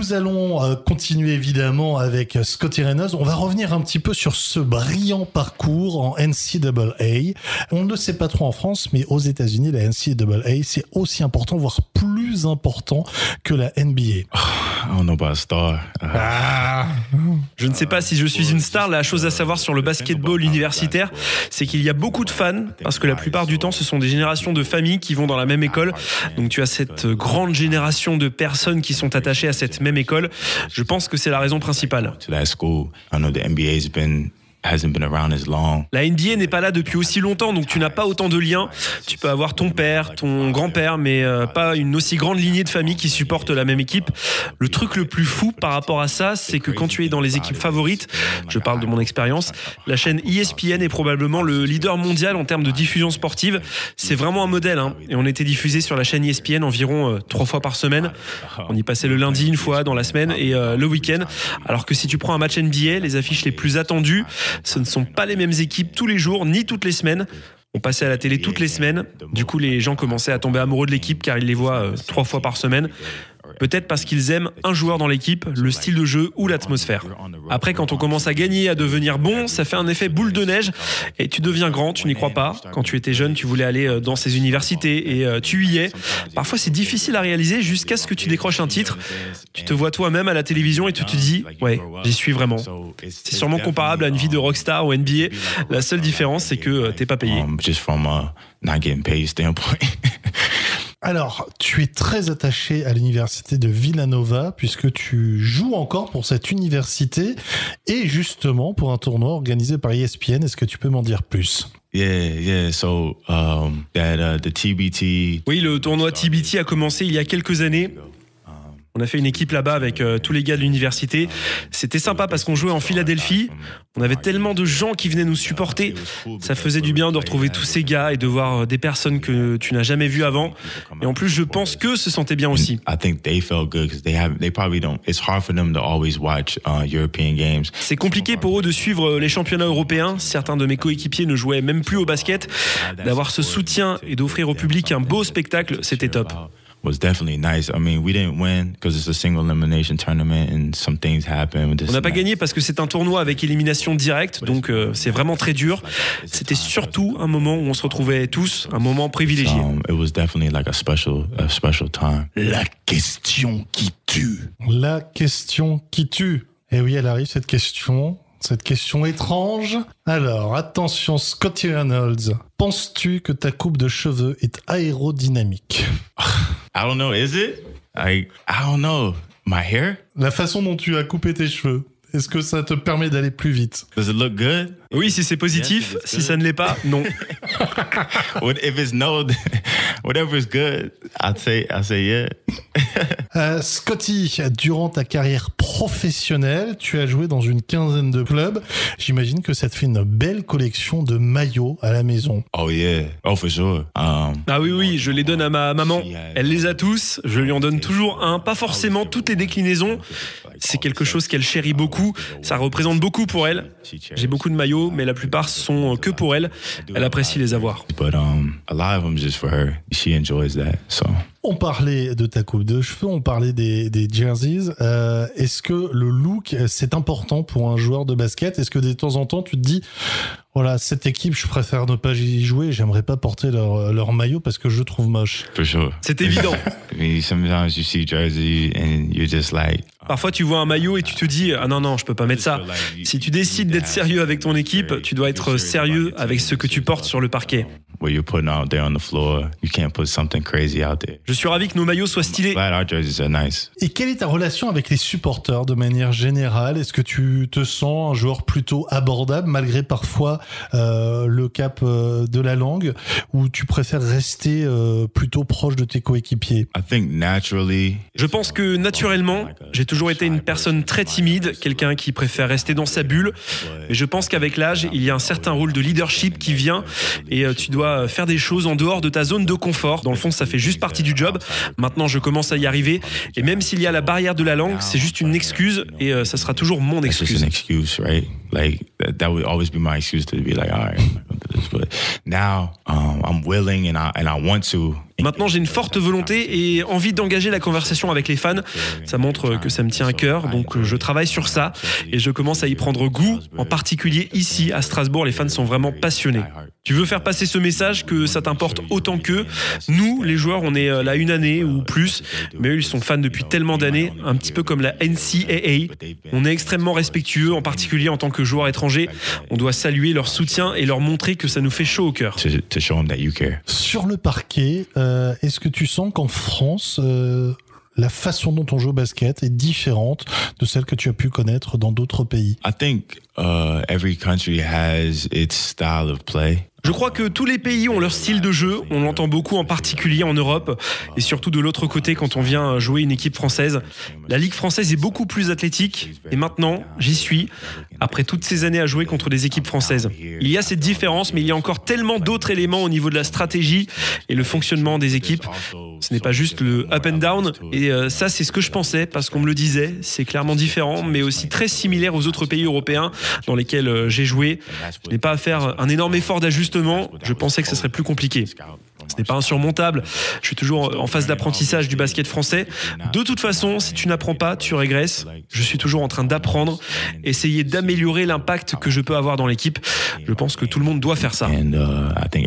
Nous allons euh, continuer évidemment avec euh, Scotty Reynolds. On va revenir un petit peu sur ce brillant parcours en NCAA. On ne le sait pas trop en France, mais aux États-Unis, la NCAA, c'est aussi important, voire plus important que la NBA. I don't know about a star. Uh, Ah, Je ne sais pas si je suis une star. La chose à savoir sur le basketball universitaire, c'est qu'il y a beaucoup de fans, parce que la plupart du temps, ce sont des générations de familles qui vont dans la même école. Donc tu as cette grande génération de personnes qui sont attachées à cette même école. Je pense que c'est la raison principale. La NBA n'est pas là depuis aussi longtemps, donc tu n'as pas autant de liens. Tu peux avoir ton père, ton grand-père, mais euh, pas une aussi grande lignée de famille qui supporte la même équipe. Le truc le plus fou par rapport à ça, c'est que quand tu es dans les équipes favorites, je parle de mon expérience, la chaîne ESPN est probablement le leader mondial en termes de diffusion sportive. C'est vraiment un modèle, hein. et on était diffusé sur la chaîne ESPN environ euh, trois fois par semaine. On y passait le lundi une fois dans la semaine et euh, le week-end. Alors que si tu prends un match NBA, les affiches les plus attendues, ce ne sont pas les mêmes équipes tous les jours ni toutes les semaines. On passait à la télé toutes les semaines. Du coup, les gens commençaient à tomber amoureux de l'équipe car ils les voient euh, trois fois par semaine. Peut-être parce qu'ils aiment un joueur dans l'équipe, le style de jeu ou l'atmosphère. Après, quand on commence à gagner, à devenir bon, ça fait un effet boule de neige et tu deviens grand, tu n'y crois pas. Quand tu étais jeune, tu voulais aller euh, dans ces universités et euh, tu y es. Parfois, c'est difficile à réaliser jusqu'à ce que tu décroches un titre. Tu te vois toi-même à la télévision et tu te dis, ouais, j'y suis vraiment. C'est sûrement comparable à une vie de rockstar ou NBA. La seule différence, c'est que euh, t'es pas payé. Alors, tu es très attaché à l'université de Villanova puisque tu joues encore pour cette université et justement pour un tournoi organisé par ESPN. Est-ce que tu peux m'en dire plus? Yeah, yeah. So um, that uh, the TBT. Oui, le tournoi TBT a commencé il y a quelques années. On a fait une équipe là-bas avec euh, tous les gars de l'université. C'était sympa parce qu'on jouait en Philadelphie. On avait tellement de gens qui venaient nous supporter. Ça faisait du bien de retrouver tous ces gars et de voir euh, des personnes que tu n'as jamais vues avant. Et en plus, je pense qu'eux se sentaient bien aussi. I think they felt good because they have they probably don't. It's hard for them to always watch European games. C'est compliqué pour eux de suivre euh, les championnats européens. Certains de mes coéquipiers ne jouaient même plus au basket. D'avoir ce soutien et d'offrir au public un beau spectacle, c'était top. Was definitely nice. I mean, we didn't win because it's a single elimination tournament and some things happen. On n'a pas gagné parce que c'est un tournoi avec élimination directe, donc euh, c'est vraiment très dur. C'était surtout un moment où on se retrouvait tous, un moment privilégié. Um, it was definitely like a special, a special time. La question qui tue. La question qui tue. Et oui, elle arrive cette question. Cette question étrange. Alors, attention, Scotty Reynolds. Penses-tu que ta coupe de cheveux est aérodynamique? I don't know. Is it? I I don't know. My hair? La façon dont tu as coupé tes cheveux, est-ce que ça te permet d'aller plus vite Does it look good? Oui, si c'est positif, si ça ne l'est pas, non. What if it's no? Whatever is good, I'd say I say yeah. Euh, Scotty, durant ta carrière professionnelle, tu as joué dans une quinzaine de clubs. J'imagine que ça te fait une belle collection de maillots à la maison. Oh yeah. Oh for sure. Um, Ah oui, oui, je les donne à ma maman. Elle les a tous. Je lui en donne toujours un. Pas forcément toutes les déclinaisons. C'est quelque chose qu'elle chérit beaucoup. Ça représente beaucoup pour elle. J'ai beaucoup de maillots, mais la plupart sont que pour elle. Elle apprécie les avoir. but a lot of them just for her. She enjoys that. So On parlait de ta coupe de cheveux, on parlait des, des jerseys. Euh, Est-ce que le look, euh, c'est important pour un joueur de basket? Est-ce que de temps en temps, tu te dis, voilà, cette équipe, je préfère ne pas y jouer, j'aimerais pas porter leur, leur maillot parce que je trouve moche. sure. C'est évident. Like, Parfois, tu vois un maillot et tu te dis Ah non, non, je peux pas mettre ça. Si tu décides d'être sérieux avec ton équipe, tu dois être sérieux avec ce que tu portes sur le parquet. What you're putting out there on the floor. You can't put something crazy out there. Je suis ravi que nos maillots soient stylés. Glad our jerseys are nice. Et quelle est ta relation avec les supporters de manière générale? Est-ce que tu te sens un joueur plutôt abordable malgré parfois euh, le cap euh, de la langue ou tu préfères rester euh, plutôt proche de tes coéquipiers? I think naturally, Je pense que naturellement, j'ai toujours été une personne très timide, quelqu'un qui préfère rester dans sa bulle. Mais je pense qu'avec l'âge, il y a un certain rôle de leadership qui vient et euh, tu dois faire des choses en dehors de ta zone de confort. Dans le fond, ça fait juste partie du job. Maintenant, je commence à y arriver. Et même s'il y a la barrière de la langue, c'est juste une excuse et euh, ça sera toujours mon excuse. an excuse, right? Like that, that would always be my excuse to be like, all right, I'm gonna do this. But now um, I'm willing and I and I want to Maintenant, j'ai une forte volonté et envie d'engager la conversation avec les fans. Ça montre que ça me tient à cœur, donc je travaille sur ça et je commence à y prendre goût. En particulier ici, à Strasbourg, les fans sont vraiment passionnés. Tu veux faire passer ce message que ça t'importe autant qu'eux. Nous, les joueurs, on est euh, là une année ou plus, mais eux, ils sont fans depuis tellement d'années, un petit peu comme la NCAA. On est extrêmement respectueux, en particulier en tant que joueur étranger. On doit saluer leur soutien et leur montrer que ça nous fait chaud au cœur. Sur le parquet, euh, est-ce que tu sens qu'en France, euh, la façon dont on joue au basket est différente de celle que tu as pu connaître dans d'autres pays? I think uh, every country has its style of play. Je crois que tous les pays ont leur style de jeu. On l'entend beaucoup en particulier en Europe et surtout de l'autre côté quand on vient jouer une équipe française. La ligue française est beaucoup plus athlétique et maintenant j'y suis après toutes ces années à jouer contre des équipes françaises. Il y a cette différence mais il y a encore tellement d'autres éléments au niveau de la stratégie et le fonctionnement des équipes. Ce n'est pas juste le up and down et euh, ça c'est ce que je pensais parce qu'on me le disait. C'est clairement différent mais aussi très similaire aux autres pays européens dans lesquels euh, j'ai joué. Je n'ai pas à faire un énorme effort d'ajustement. Je pensais que ce serait plus compliqué. Ce n'est pas insurmontable. Je suis toujours en phase d'apprentissage du basket français. De toute façon, si tu n'apprends pas, tu régresses. Je suis toujours en train d'apprendre, essayer d'améliorer l'impact que je peux avoir dans l'équipe. Je pense que tout le monde doit faire ça. And uh, I think